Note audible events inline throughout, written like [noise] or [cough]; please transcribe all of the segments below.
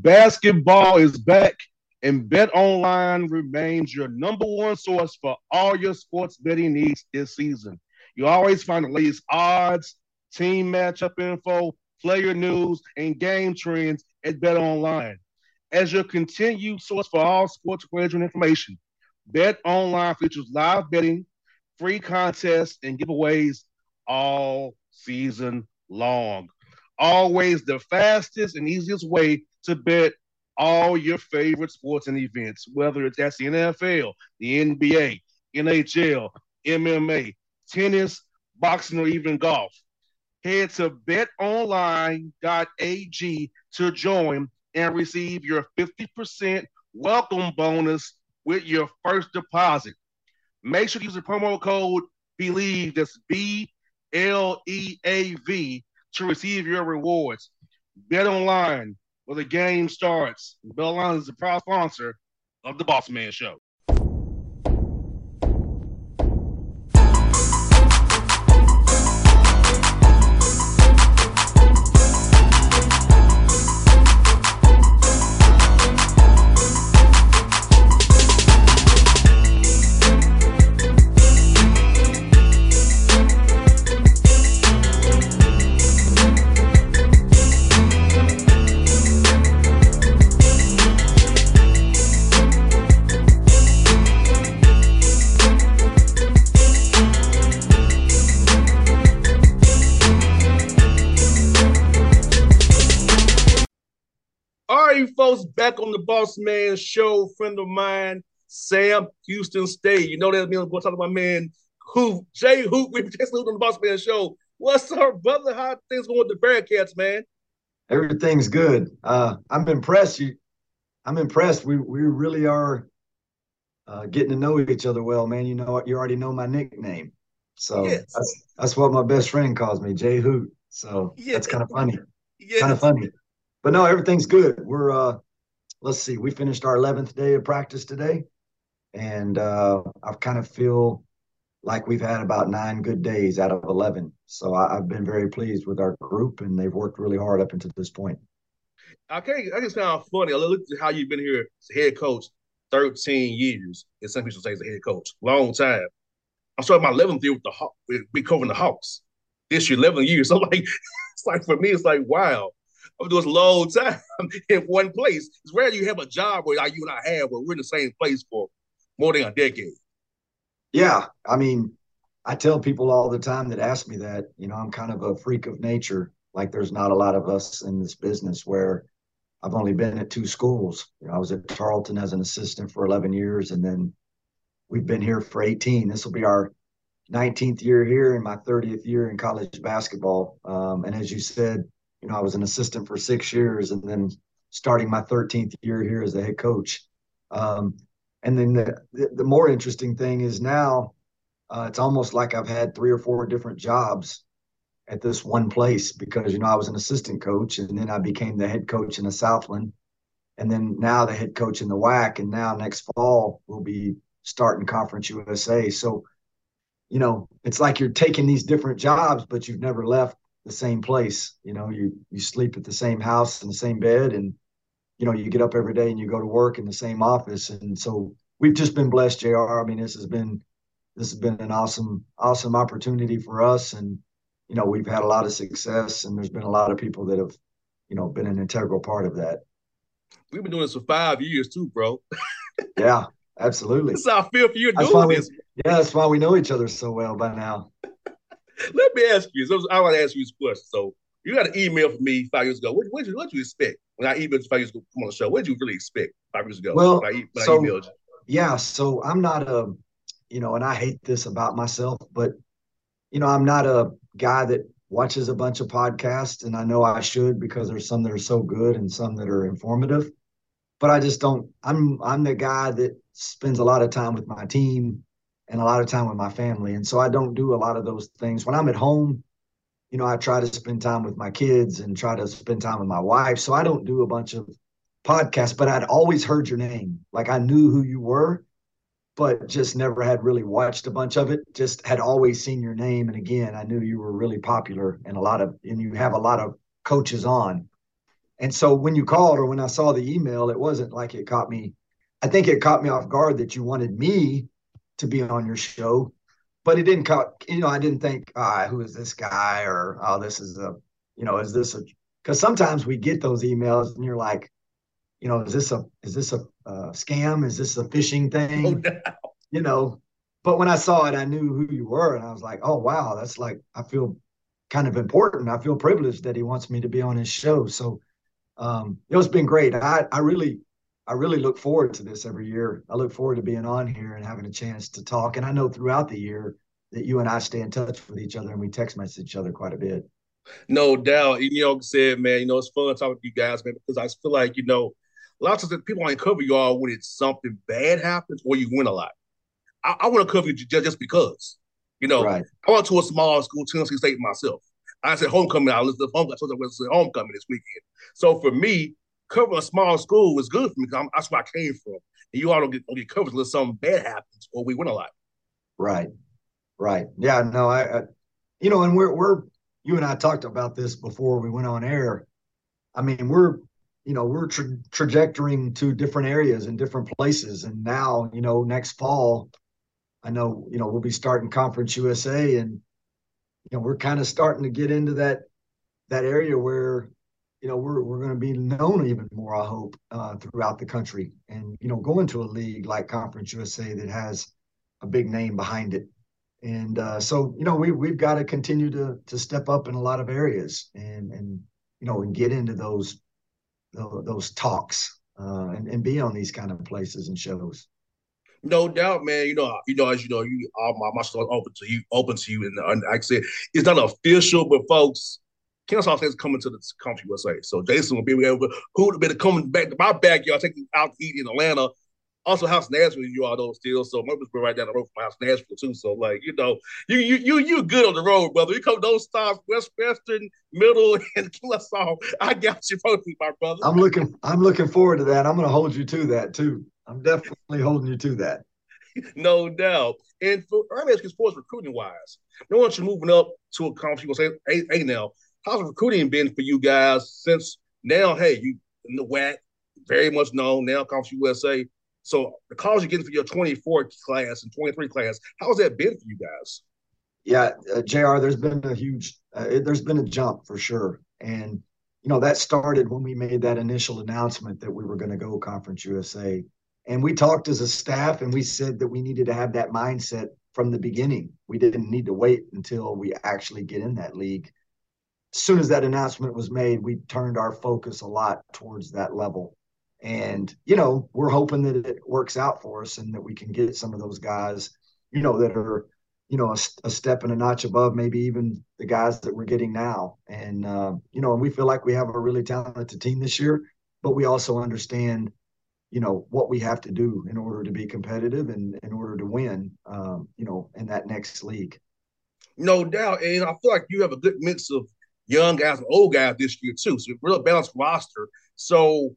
Basketball is back, and Bet Online remains your number one source for all your sports betting needs this season. You always find the latest odds, team matchup info, player news, and game trends at Bet Online. As your continued source for all sports wagering information, Bet Online features live betting, free contests, and giveaways all season long. Always the fastest and easiest way to bet all your favorite sports and events, whether it's that's the NFL, the NBA, NHL, MMA, tennis, boxing, or even golf. Head to betonline.ag to join and receive your 50% welcome bonus with your first deposit. Make sure to use the promo code BLEAV, that's B L E A V, to receive your rewards. Bet online where the game starts. Bet online is the proud sponsor of the Boss Man Show. Folks, back on the Boss Man Show. Friend of mine, Sam Houston State. You know that means I'm going to talk to my man Hoop, Jay Hoop. We just on the Boss Man Show. What's up, brother? How things going with the Bearcats, man? Everything's good. Uh, I'm impressed. You, I'm impressed. We we really are uh, getting to know each other well, man. You know, you already know my nickname, so Yes. that's that's what my best friend calls me, Jay Hoot. So Yeah. that's kind of funny, Yeah, kind of funny. But no, everything's good. We're uh, let's see, we finished our 11th day of practice today, and uh, I kind of feel like we've had about nine good days out of 11. So I, I've been very pleased with our group, and they've worked really hard up until this point. I can't. I just found funny. I looked at how you've been here as head coach, thirteen years. And some people say as a head coach, long time. I'm starting my 11th year with the with be covering the Hawks. This year, 11 years. [laughs] So like, [laughs] it's like for me, it's like wow. This a long time [laughs] in one place. It's rare you have a job where you and I have where we're in the same place for more than a decade. Yeah, I mean, I tell people all the time that ask me that, you know, I'm kind of a freak of nature. Like there's not a lot of us in this business where I've only been at two schools. You know, I was at Tarleton as an assistant for 11 years, and then we've been here for 18. This will be our 19th year here and my 30th year in college basketball. Um, and as you said, you know, I was an assistant for six years, and then starting my 13th year here as a head coach. Um, and then the, the, more interesting thing is now uh, it's almost like I've had three or four different jobs at this one place because you know I was an assistant coach and then I became the head coach in the Southland, and then now the head coach in the WAC, and now next fall we'll be starting Conference USA. So, you know, it's like you're taking these different jobs, but you've never left the same place. You know, you you sleep at the same house in the same bed, and you know, you get up every day and you go to work in the same office. And so we've just been blessed, Jr. I mean, this has been this has been an awesome awesome opportunity for us, and you know, we've had a lot of success, and there's been a lot of people that have, you know, been an integral part of that. We've been doing this for five years too, bro. [laughs] yeah, absolutely. That's how I feel for you doing this. yeah, that's why we know each other so well by now. Let me ask you. So I want to ask you this question. So you got an email from me five years ago. What what you what you expect when I emailed you five years ago come on the show? What did you really expect five years ago? Well, when I, when so, I yeah. So I'm not a, you know, and I hate this about myself, but you know, I'm not a guy that watches a bunch of podcasts, and I know I should because there's some that are so good and some that are informative. But I just don't. I'm I'm the guy that spends a lot of time with my team and a lot of time with my family, and so I don't do a lot of those things. When I'm at home, you know, I try to spend time with my kids and try to spend time with my wife. So I don't do a bunch of podcasts, but I'd always heard your name. Like I knew who you were but just never had really watched a bunch of it. Just had always seen your name, and again, I knew you were really popular and a lot of, and you have a lot of coaches on. And so when you called or when I saw the email, it wasn't like it caught me. I think it caught me off guard that you wanted me to be on your show, but it didn't caught. You know, I didn't think, ah, who is this guy, or oh, this is a, you know, is this a? Because sometimes we get those emails and you're like, you know, is this a is this a uh, scam? Is this a phishing thing? Oh, no. You know, but when I saw it, I knew who you were, and I was like, oh wow, that's like I feel kind of important. I feel privileged that he wants me to be on his show. So um, it has been great. I I really I really look forward to this every year. I look forward to being on here and having a chance to talk. And I know throughout the year that you and I stay in touch with each other and we text message each other quite a bit. No doubt. You know, said, man, you know, it's fun talking to you guys, man, because I feel like, you know, lots of people only cover y'all when it's something bad happens or you win a lot. I, I want to cover you just, just because. You know, right. I went to a small school, Tennessee State myself. I said homecoming. I listened to homecoming. I was to homecoming this weekend. So for me, covering a small school was good for me because that's where I came from. And you all don't get, don't get covered unless something bad happens or we win a lot. Right, right. Yeah, no, I, I, you know, and we're we're you and I talked about this before we went on air. I mean, we're you know we're tra- trajectorying to different areas and different places and now you know next fall i know you know we'll be starting conference usa and you know we're kind of starting to get into that that area where you know we're, we're going to be known even more i hope uh, throughout the country and you know going to a league like conference usa that has a big name behind it and uh, so you know we, we've got to continue to to step up in a lot of areas and and you know and get into those those talks uh, and, and be on these kind of places and shows. No doubt, man. You know, you know, as you know, you all my my store open to you, open to you, and, and like I said, it's not official, but folks, State is coming to the country USA. So Jason will be able who would have been coming back to my backyard, taking out to eat in Atlanta also House Nashville, you all know still. So Murfreesboro right down the road from House Nashville too. So like you know, you you you you good on the road, brother. You come those stops, West Western, Middle, [laughs] and Kennesaw. I got you, my brother. I'm looking I'm looking forward to that. I'm going to hold you to that too. I'm definitely holding you to that. [laughs] no doubt. And for early sports recruiting wise, no one should moving up to a conference. You gonna say, hey, hey, now, how's recruiting been for you guys since now? Hey, you in the WAC, very much known now, Conference USA. So the calls you're getting for your 24 class and 23 class, how's that been for you guys? Yeah, uh, Jr. There's been a huge, uh, it, there's been a jump for sure, and you know that started when we made that initial announcement that we were going to go Conference USA, and we talked as a staff and we said that we needed to have that mindset from the beginning. We didn't need to wait until we actually get in that league. As soon as that announcement was made, we turned our focus a lot towards that level and, you know, we're hoping that it works out for us and that we can get some of those guys, you know, that are, you know, a, a step and a notch above maybe even the guys that we're getting now. And, uh, you know, and we feel like we have a really talented team this year, but we also understand, you know, what we have to do in order to be competitive and in order to win, um, you know, in that next league. No doubt. And I feel like you have a good mix of young guys and old guys this year, too. So, real balanced roster. So,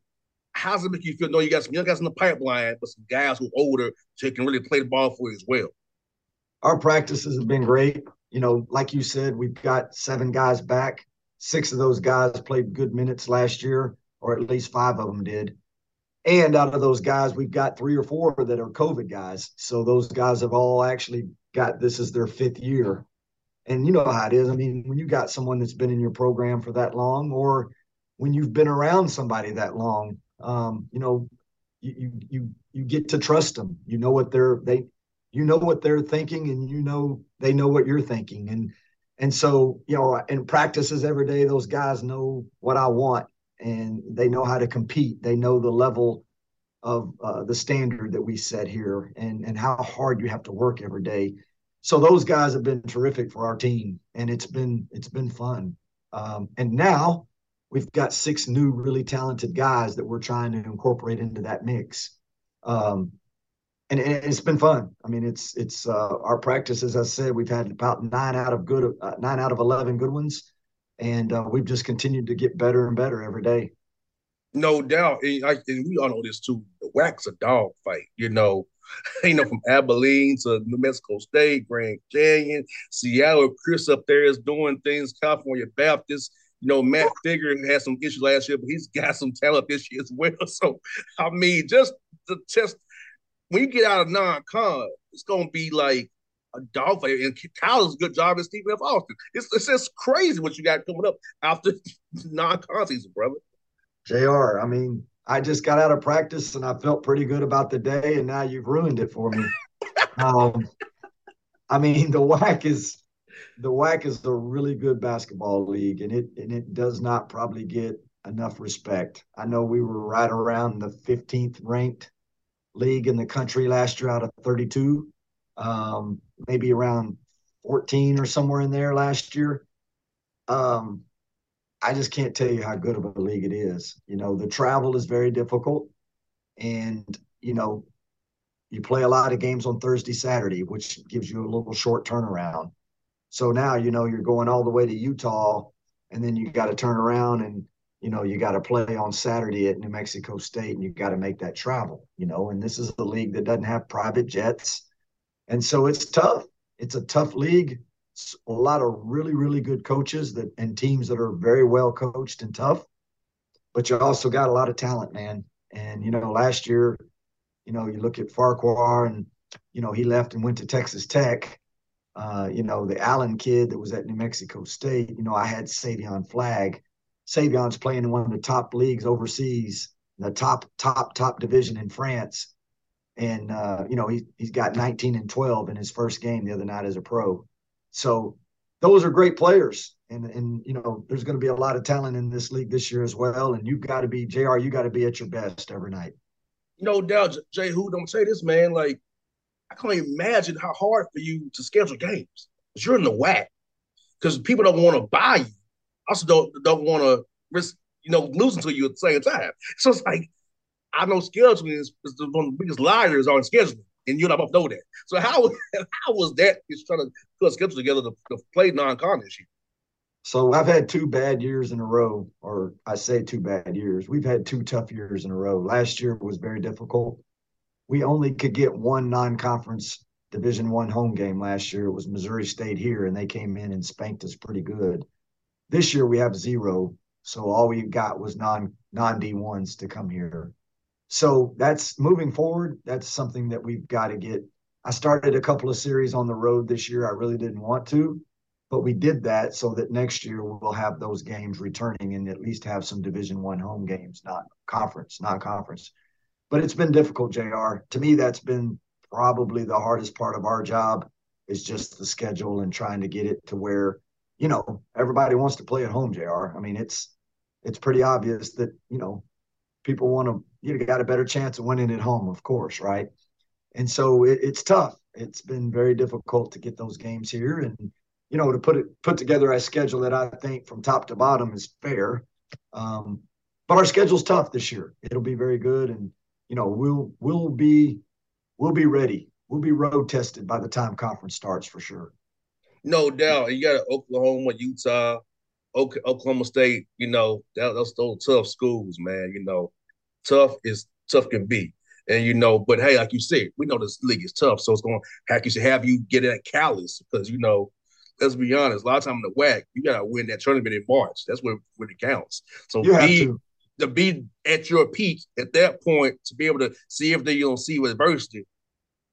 how does it make you feel? No, you got some young guys in the pipeline, but some guys who are older so can really play the ball for you as well. Our practices have been great. You know, like you said, we've got seven guys back. Six of those guys played good minutes last year, or at least five of them did. And out of those guys, we've got three or four that are COVID guys. So those guys have all actually got this is their fifth year. And you know how it is. I mean, when you got someone that's been in your program for that long, or when you've been around somebody that long, um, you know, you you you get to trust them. You know what they're they you know what they're thinking and you know they know what you're thinking and and so you know in practices every day those guys know what i want and they know how to compete they know the level of uh, the standard that we set here and and how hard you have to work every day so those guys have been terrific for our team and it's been it's been fun um, and now we've got six new really talented guys that we're trying to incorporate into that mix um, and, and, it's been fun. I mean, it's it's uh, our practice. As I said, we've had about nine out of good uh, nine out of eleven good ones, and uh, we've just continued to get better and better every day. No doubt, and, I, and we all know this too. The WAC's a dog fight, you know. [laughs] You know, from Abilene to New Mexico State, Grand Canyon, Seattle. Chris up there is doing things. California Baptist. You know, Matt Figure had some issues last year, but he's got some talent this year as well. [laughs] So, I mean, just the test when you get out of non-con, it's gonna be like a dogfight. And Kyle's a good job as Stephen F. Austin. It's, it's just crazy what you got coming up after [laughs] non-con season, brother. Jr. I mean, I just got out of practice and I felt pretty good about the day, and now you've ruined it for me. [laughs] um, I mean, the WAC is the WAC is a really good basketball league, and it and it does not probably get enough respect. I know we were right around the 15th ranked league in the country last year out of 32, um, maybe around 14 or somewhere in there last year. Um, I just can't tell you how good of a league it is. You know, the travel is very difficult, and you know, you play a lot of games on Thursday, Saturday, which gives you a little short turnaround. So now you know you're going all the way to Utah, and then you got to turn around and you know, you got to play on Saturday at New Mexico State and you got to make that travel, you know, and this is a league that doesn't have private jets. And so it's tough. It's a tough league. A lot of really, really good coaches that and teams that are very well coached and tough. But you also got a lot of talent, man. And, you know, last year, you know, you look at Farquhar and, you know, he left and went to Texas Tech. Uh, you know, the Allen kid that was at New Mexico State, you know, I had Savion Flagg. Savion's playing in one of the top leagues overseas, the top, top, top division in France. And, uh, you know, he, he's got 19 and 12 in his first game the other night as a pro. So those are great players. And, and you know, there's going to be a lot of talent in this league this year as well. And you've got to be, JR, you got to be at your best every night. No doubt, Jay Who don't say this, man. Like, I can't imagine how hard for you to schedule games because you're in the WAC. because people don't want to buy you also don't don't want to risk you know losing to you at the same time. So it's like I know scheduling is, is one of the biggest liars on scheduling, and you and I both know that. So how [laughs] how was that He's trying to put a schedule together to, to play non-con this year? So I've had two bad years in a row, or I say two bad years. We've had two tough years in a row. Last year was very difficult. We only could get one non-conference Division One home game last year. It was Missouri State here, and they came in and spanked us pretty good. This year we have zero, so all we got was non non D ones to come here. So that's moving forward. That's something that we've got to get. I started a couple of series on the road this year. I really didn't want to, but we did that so that next year we'll have those games returning and at least have some Division One home games, not conference, not conference. But it's been difficult, Jr. To me, that's been probably the hardest part of our job is just the schedule and trying to get it to where you know, everybody wants to play at home, JR. I mean, it's it's pretty obvious that, you know, people want to you got a better chance of winning at home, of course, right? And so it, it's tough. It's been very difficult to get those games here and you know, to put it put together a schedule that I think from top to bottom is fair. Um, but our schedule's tough this year. It'll be very good and you know, we'll we'll be we'll be ready. We'll be road tested by the time conference starts for sure. No doubt. You got Oklahoma, Utah, Oklahoma State. You know, that, those those tough schools, man. You know, tough is tough can be. And you know, but hey, like you said, we know this league is tough, so it's going to have you have you get that callous because you know, let's be honest, a lot of time in the WAC, you gotta win that tournament in March. That's when when it counts. So you be to. to. be at your peak at that point to be able to see if they you don't see with adversity,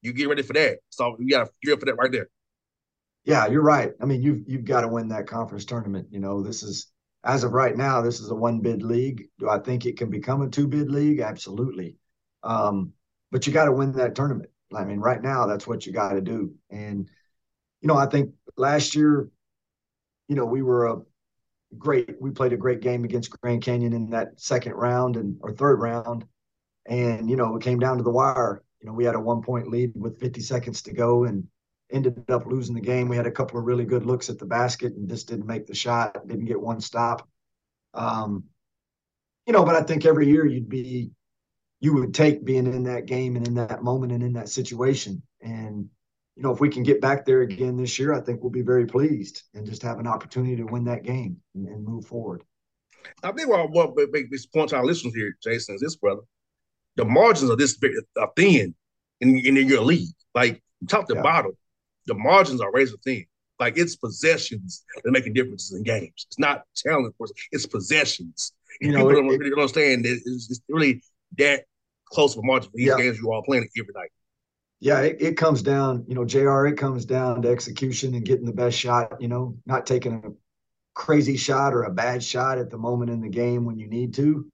you get ready for that. So you gotta get for that right there. Yeah, you're right. I mean, you've you've got to win that conference tournament. You know, this is as of right now, this is a one bid league. Do I think it can become a two bid league? Absolutely. Um, but you got to win that tournament. I mean, right now, that's what you got to do. And, you know, I think last year, you know, we were a great, we played a great game against Grand Canyon in that second round and or third round. And, you know, it came down to the wire. You know, we had a one point lead with 50 seconds to go and ended up losing the game. We had a couple of really good looks at the basket and just didn't make the shot, didn't get one stop. Um, you know, but I think every year you'd be you would take being in that game and in that moment and in that situation. And you know, if we can get back there again this year, I think we'll be very pleased and just have an opportunity to win that game and, and move forward. I think what I want to make this point to our listeners here, Jason, is this, brother. The margins of this are thin in, in your league. Like top to yeah. bottom, the margins are razor thin. Like it's possessions that making differences in games. It's not talent, it's possessions. You know, people it, don't really understand that it's, it's really that close of a margin for these yeah. games you all playing every night. Yeah, it, it comes down, you know, JR, it comes down to execution and getting the best shot, you know, not taking a crazy shot or a bad shot at the moment in the game when you need to.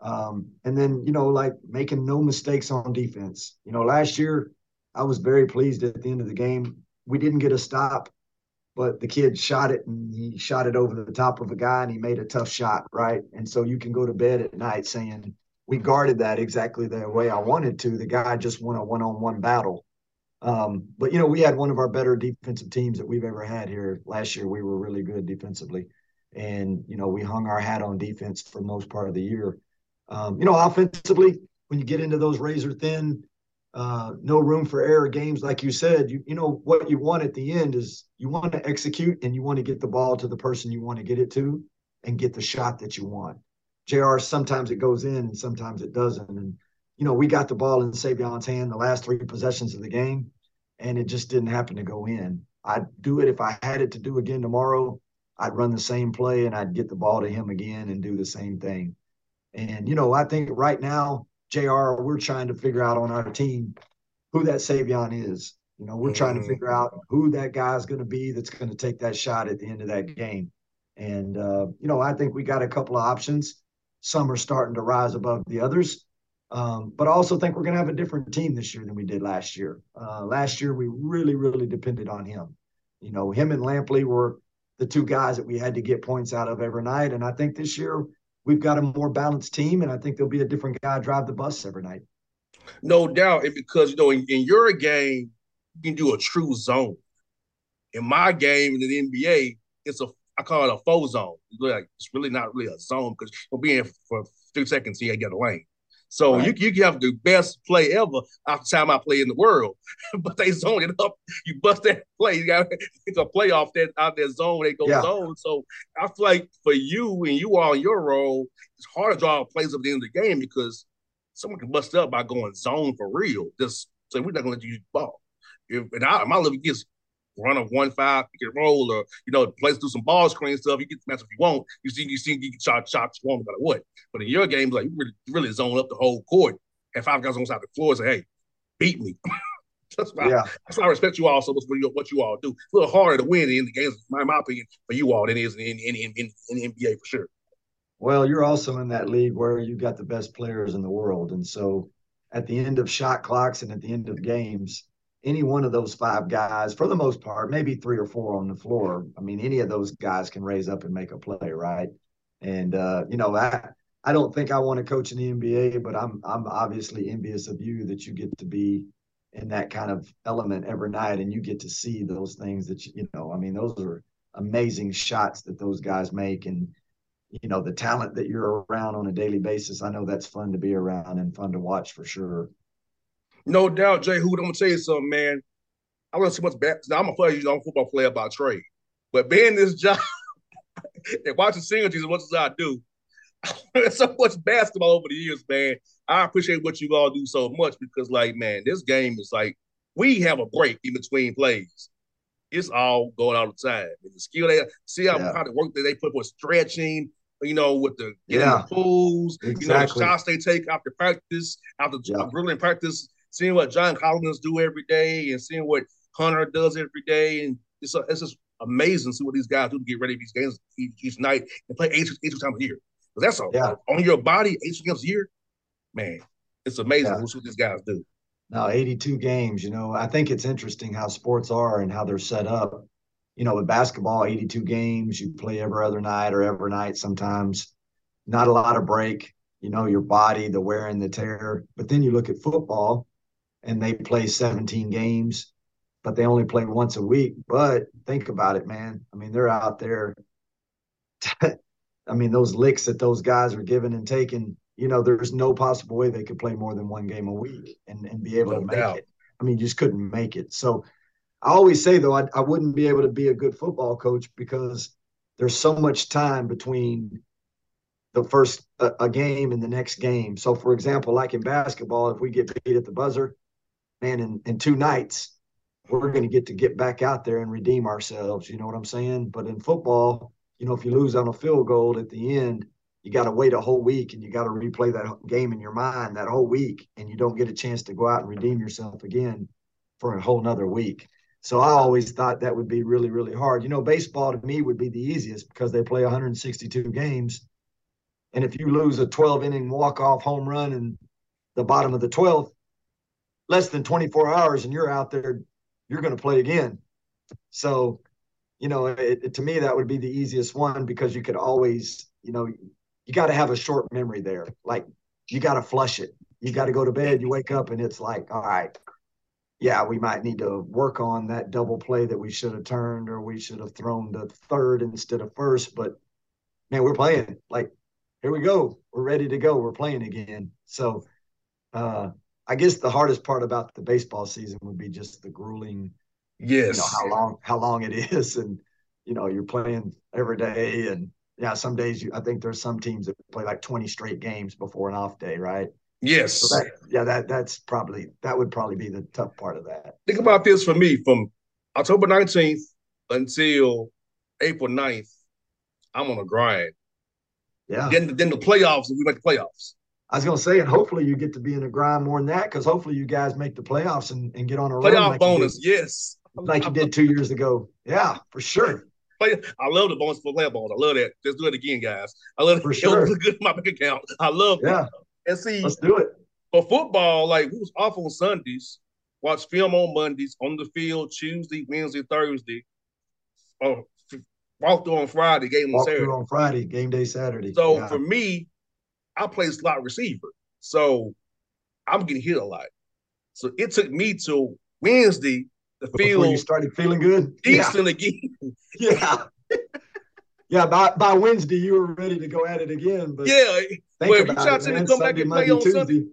Um, and then, you know, like making no mistakes on defense. You know, last year I was very pleased at the end of the game. We didn't get a stop, but the kid shot it and he shot it over the top of a guy and he made a tough shot, right? And so you can go to bed at night saying, we guarded that exactly the way I wanted to. The guy just won a one on one battle. Um, but, you know, we had one of our better defensive teams that we've ever had here. Last year, we were really good defensively. And, you know, we hung our hat on defense for most part of the year. Um, you know, offensively, when you get into those razor thin, uh, no room for error games, like you said, you, you know, what you want at the end is you want to execute and you want to get the ball to the person you want to get it to and get the shot that you want. JR, sometimes it goes in and sometimes it doesn't. And, you know, we got the ball in Savion's hand the last three possessions of the game, and it just didn't happen to go in. I'd do it if I had it to do again tomorrow. I'd run the same play and I'd get the ball to him again and do the same thing. And, you know, I think right now, JR, we're trying to figure out on our team who that Savion is. You know, we're trying to mm-hmm. figure out who that guy's going to be that's going to take that shot at the end of that game. And, uh, you know, I think we got a couple of options some are starting to rise above the others. Um, but I also think we're going to have a different team this year than we did last year. Uh, last year, we really, really depended on him. You know, him and Lampley were the two guys that we had to get points out of every night. And I think this year we've got a more balanced team, and I think there'll be a different guy drive the bus every night. No doubt, and because you know, in, in your game, you can do a true zone. In my game in the NBA, it's a I call it a faux zone. It's, like, it's really not really a zone because you'll be for three seconds, he you get a lane. So right. you you have the best play ever after time I play in the world, [laughs] but they zone it up. You bust that play. You got it's [laughs] a play off that out that zone. They go yeah. zone. So I feel like for you and you all in your role, it's hard to draw plays up the end of the game because someone can bust up by going zone for real. Just say we're not going to let you use the ball. If, and I, my level gets run a one five pick and roll, or you know, play do some ball screen stuff. You get the match if you want. You see, you see, you can shot shots you want, no matter what. But in your games, like you really, really zone up the whole court. Have five guys on the side of the floor and say, "Hey, beat me." [laughs] that's why. Yeah. That's why I respect you all so much for what you all do. It's a little harder to win in the games, in my opinion, for you all than it is in in, in, in, in the NBA for sure. Well, you're also in that league where you got the best players in the world, and so at the end of shot clocks and at the end of games, any one of those five guys, for the most part, maybe three or four on the floor. I mean, any of those guys can raise up and make a play, right? And uh, you know, I I don't think I want to coach in the NBA, but I'm I'm obviously envious of you that you get to be in that kind of element every night, and you get to see those things that you, you know. I mean, those are amazing shots that those guys make, and you know the talent that you're around on a daily basis. I know that's fun to be around and fun to watch for sure. No doubt, Jay Hood. I'm gonna tell you something, man. I learned so much back. Now I'm a player, you know, I'm a football player by trade. But being this job [laughs] and watching singles as much as I do, [laughs] so much basketball over the years, man. I appreciate what you all do so much because, like, man, this game is like we have a break in between plays. It's all going all the time. And the skill they see how, yeah. how the work that they put with stretching, you know, with the yeah. the pulls, exactly. you know, the shots they take after practice, after yeah. brilliant practice, seeing what John Collins do every day and seeing what Hunter does every day. And it's, a, it's just amazing to see what these guys do to get ready for these games each, each night and play eight, eight times a year. That's a, yeah. on your body, eight games a year. Man, it's amazing yeah. what these guys do. Now, 82 games, you know, I think it's interesting how sports are and how they're set up. You know, with basketball, 82 games, you play every other night or every night sometimes. Not a lot of break, you know, your body, the wear and the tear. But then you look at football and they play 17 games, but they only play once a week. But think about it, man. I mean, they're out there. [laughs] I mean, those licks that those guys are giving and taking you know, there's no possible way they could play more than one game a week and, and be able no to make doubt. it. I mean, just couldn't make it. So I always say, though, I, I wouldn't be able to be a good football coach because there's so much time between the first a, a game and the next game. So, for example, like in basketball, if we get beat at the buzzer, man, in, in two nights, we're going to get to get back out there and redeem ourselves. You know what I'm saying? But in football, you know, if you lose on a field goal at the end, you got to wait a whole week and you got to replay that game in your mind that whole week and you don't get a chance to go out and redeem yourself again for a whole nother week so i always thought that would be really really hard you know baseball to me would be the easiest because they play 162 games and if you lose a 12 inning walk off home run in the bottom of the 12th less than 24 hours and you're out there you're going to play again so you know it, it, to me that would be the easiest one because you could always you know you got to have a short memory there. Like you got to flush it. You got to go to bed. You wake up and it's like, all right, yeah, we might need to work on that double play that we should have turned or we should have thrown the third instead of first. But man, we're playing. Like, here we go. We're ready to go. We're playing again. So uh I guess the hardest part about the baseball season would be just the grueling yes you know, how long how long it is [laughs] and you know you're playing every day and yeah, some days you, I think there's some teams that play like 20 straight games before an off day, right? Yes. So that, yeah, that that's probably that would probably be the tough part of that. Think about this for me from October 19th until April 9th, I'm on a grind. Yeah. Then then the playoffs, we make the playoffs. I was gonna say, and hopefully you get to be in the grind more than that, because hopefully you guys make the playoffs and, and get on a playoff like bonus. yes, like you did two years ago. Yeah, for sure play. I love the bonus for player balls. I love that. Let's do it again, guys. I love for it. sure. It good in my bank account. I love yeah. That. And see, let's do it. For football, like we was off on Sundays, watch film on Mondays, on the field Tuesday, Wednesday, Thursday. Oh, walk through on Friday, game on Saturday. on Friday, game day Saturday. So yeah. for me, I play slot receiver. So I'm getting hit a lot. So it took me till Wednesday to feel you started feeling good, decent yeah. again. [laughs] yeah. Yeah, by, by Wednesday you were ready to go at it again. But yeah, well, if you try to come Sunday, back and play on Tuesday, Sunday,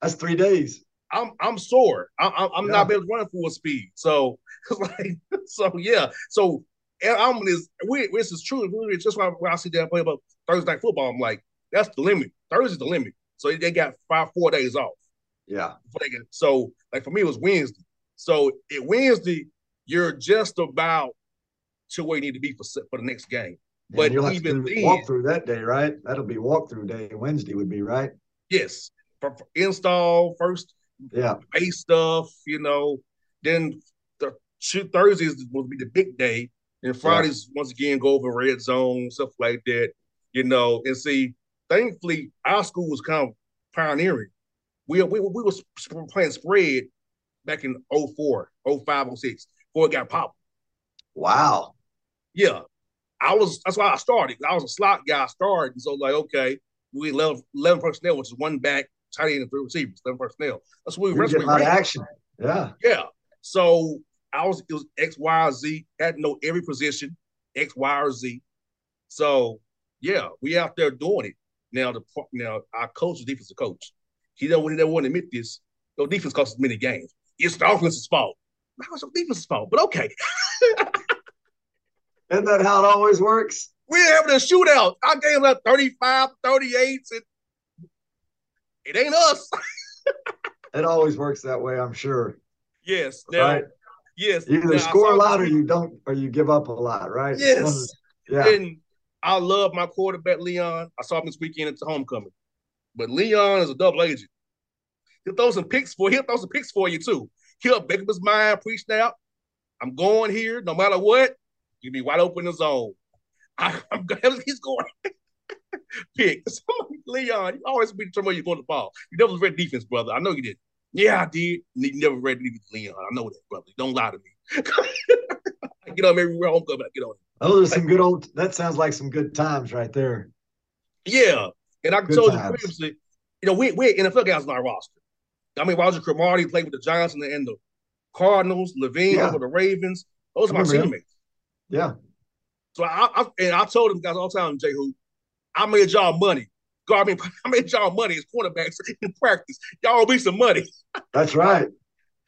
that's three days. I'm I'm sore. I'm I'm yeah. not able to run full speed. So [laughs] like so yeah. So and I'm this. We this is true. It's just why when I see that play about Thursday night football, I'm like, that's the limit. Thursday's the limit. So they got five four days off. Yeah. So like for me, it was Wednesday. So at Wednesday, you're just about to where you need to be for for the next game. But you'll even have to then, walk through that day, right? That'll be walkthrough day. Wednesday would be right. Yes, for, for install first. Yeah, base stuff. You know, then the two Thursdays will be the big day, and Fridays yeah. once again go over red zone stuff like that. You know, and see, thankfully our school was kind of pioneering. We we we was playing spread back in 04, 05, 06, before it got popped. Wow. Yeah. I was that's why I started. I was a slot guy started. And So like, okay, we 11, 11 personnel, which is one back, tight end, and three receivers, 11 personnel. That's what we were a lot of action. Yeah. Yeah. So I was it was X, Y, or Z. Had to know every position, X, Y, or Z. So yeah, we out there doing it. Now the now our coach is defensive coach. He don't he don't want to admit this. No defense costs many games it's the offense's fault. How is the defense's fault? But okay. [laughs] Isn't that how it always works? We're having a shootout. Our gave up 35, 38. And it ain't us. [laughs] it always works that way, I'm sure. Yes. Now, right? Yes. You either score a lot or you don't, or you give up a lot, right? Yes. Yeah. And I love my quarterback, Leon. I saw him this weekend at the homecoming. But Leon is a double agent. He'll throw some picks for he'll throw some picks for you too. He'll make up his mind pre-snap. I'm going here, no matter what. You be wide open in the zone. I, am [laughs] he's going [laughs] pick. [laughs] Leon, you always be determined you're going to ball. You never read defense, brother. I know you did. Yeah, I did. You never read defense, Leon. I know that, brother. Don't lie to me. I get on everywhere homecoming. I get on. Those are some good old. That sounds like some good times right there. Yeah, and I told times. you previously, you know, we we NFL guys on our roster. I mean, Roger Cromartie played with the Giants and the, and the Cardinals. Levine yeah. over the Ravens. Those are my teammates. Yeah. So I, I, and I told them guys all the time, Jay, who I made y'all money. God, I, mean, [laughs] I made y'all money as quarterbacks [laughs] in practice. Y'all be some money. That's right.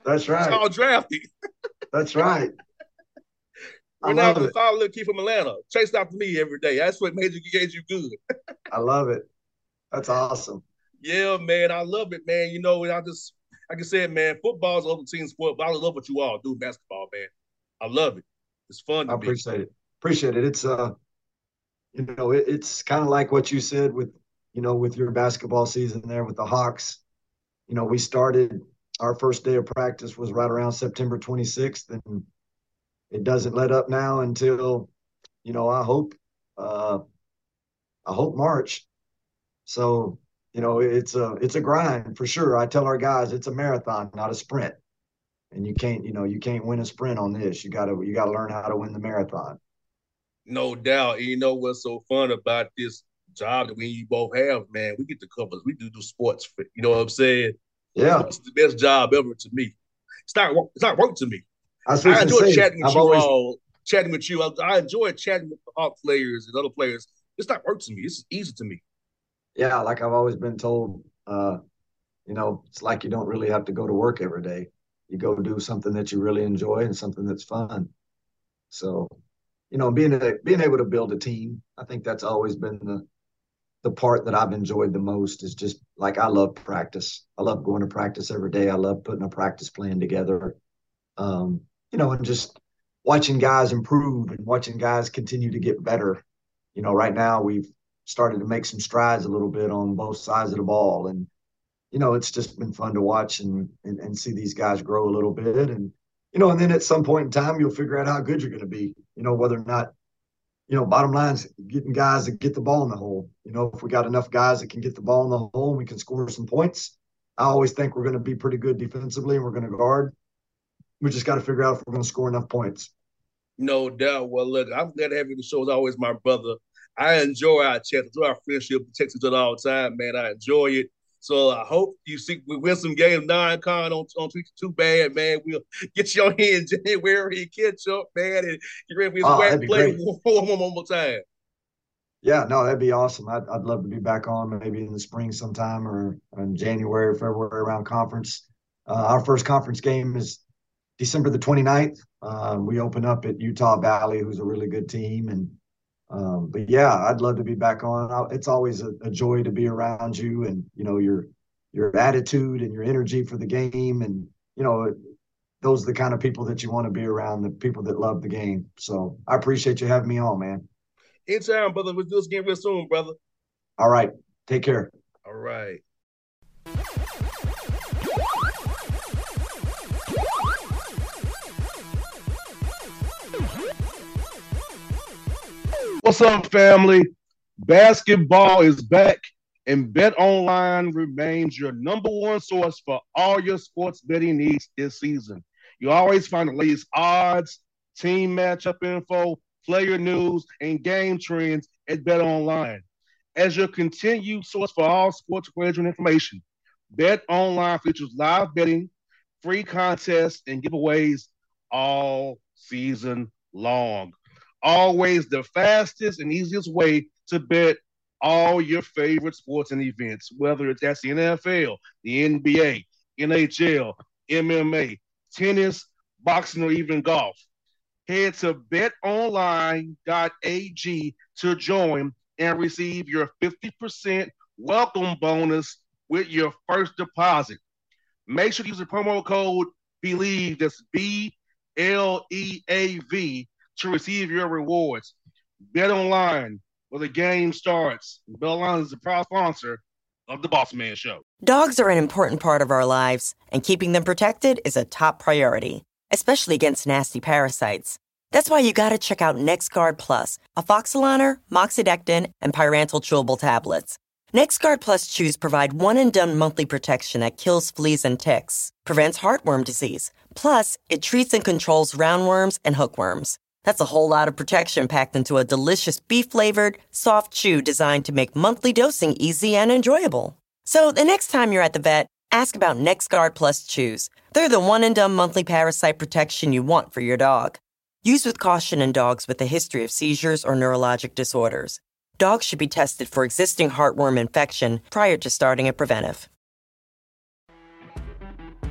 That's [laughs] right. Y'all drafted. That's right. We're now the follow little kid from Atlanta. Chase after me every day. That's what made you get you good. [laughs] I love it. That's awesome. Yeah, man. I love it, man. You know, and I just like I said, man, football is other team sport, but I love what you all do, basketball, man. I love it. It's fun. I appreciate be. it. Appreciate it. It's uh, you know, it, it's kind of like what you said with, you know, with your basketball season there with the Hawks. You know, we started our first day of practice was right around September 26th, and it doesn't let up now until, you know, I hope, uh, I hope March. So, you know, it's a it's a grind for sure. I tell our guys it's a marathon, not a sprint. And you can't, you know, you can't win a sprint on this. You gotta you gotta learn how to win the marathon. No doubt. You know what's so fun about this job that we you both have, man? We get to cover. We do do sports. You know what I'm saying? Yeah, it's the best job ever to me. It's not it's not work to me. I, I enjoy say, chatting with I've you always... all, chatting with you. I, I, enjoy chatting with the Hawk players and other players. It's not work to me. It's easy to me. Yeah, like I've always been told, uh, you know, it's like you don't really have to go to work every day. You go do something that you really enjoy and something that's fun. So, you know, being a, being able to build a team, I think that's always been the the part that I've enjoyed the most is just like I love practice. I love going to practice every day. I love putting a practice plan together. Um, you know, and just watching guys improve and watching guys continue to get better. You know, right now we've started to make some strides a little bit on both sides of the ball. And, you know, it's just been fun to watch and, and, and see these guys grow a little bit. And, you know, and then at some point in time, you'll figure out how good you're going to be, you know, whether or not, you know, bottom line is getting guys that get the ball in the hole. You know, if we got enough guys that can get the ball in the hole and we can score some points, I always think we're going to be pretty good defensively and we're going to guard we just got to figure out if we're going to score enough points. No doubt. Well, look, I'm glad to have you the show. As always, my brother. I enjoy our chat, enjoy our friendship, each other all the time, man. I enjoy it. So I hope you see we win some games non-con on on Twitch. Too bad, man. We'll get you on here in [laughs] January and catch up, man, and get ready for oh, play [laughs] one, one more time. Yeah, no, that'd be awesome. I'd, I'd love to be back on maybe in the spring sometime or in January, February around conference. Uh, our first conference game is December the 29th, uh, we open up at Utah Valley, who's a really good team. And um, but yeah, I'd love to be back on. It's always a, a, joy to be around you, and you know your your attitude and your energy for the game, and you know those are the kind of people that you want to be around, the people that love the game. So I appreciate you having me on, man. Anytime, brother. We'll do this again real soon, brother. All right. Take care. All right. What's up, family? Basketball is back, and Bet Online remains your number one source for all your sports betting needs this season. You always find the latest odds, team matchup info, player news, and game trends at Bet Online. As your continued source for all sports wagering information, Bet Online features live betting, free contests, and giveaways all season long always the fastest and easiest way to bet all your favorite sports and events, whether it's that's the NFL, the NBA, NHL, MMA, tennis, boxing, or even golf. Head to betonline.ag to join and receive your 50% welcome bonus with your first deposit. Make sure to use the promo code BLEAV, that's B L E A V, to receive your rewards. Bet online where the game starts. Bet online is the proud sponsor of the Boss Man Show. Dogs are an important part of our lives, and keeping them protected is a top priority, especially against nasty parasites. That's why you gotta check out NexGard Plus, afoxolaner, moxidectin, and pyrantel chewable tablets. NexGard Plus chews provide one and done monthly protection that kills fleas and ticks, prevents heartworm disease. Plus, it treats and controls roundworms and hookworms. That's a whole lot of protection packed into a delicious beef flavored, soft chew designed to make monthly dosing easy and enjoyable. So the next time you're at the vet, ask about NexGard Plus chews. They're the one and done monthly parasite protection you want for your dog. Use with caution in dogs with a history of seizures or neurologic disorders. Dogs should be tested for existing heartworm infection prior to starting a preventive.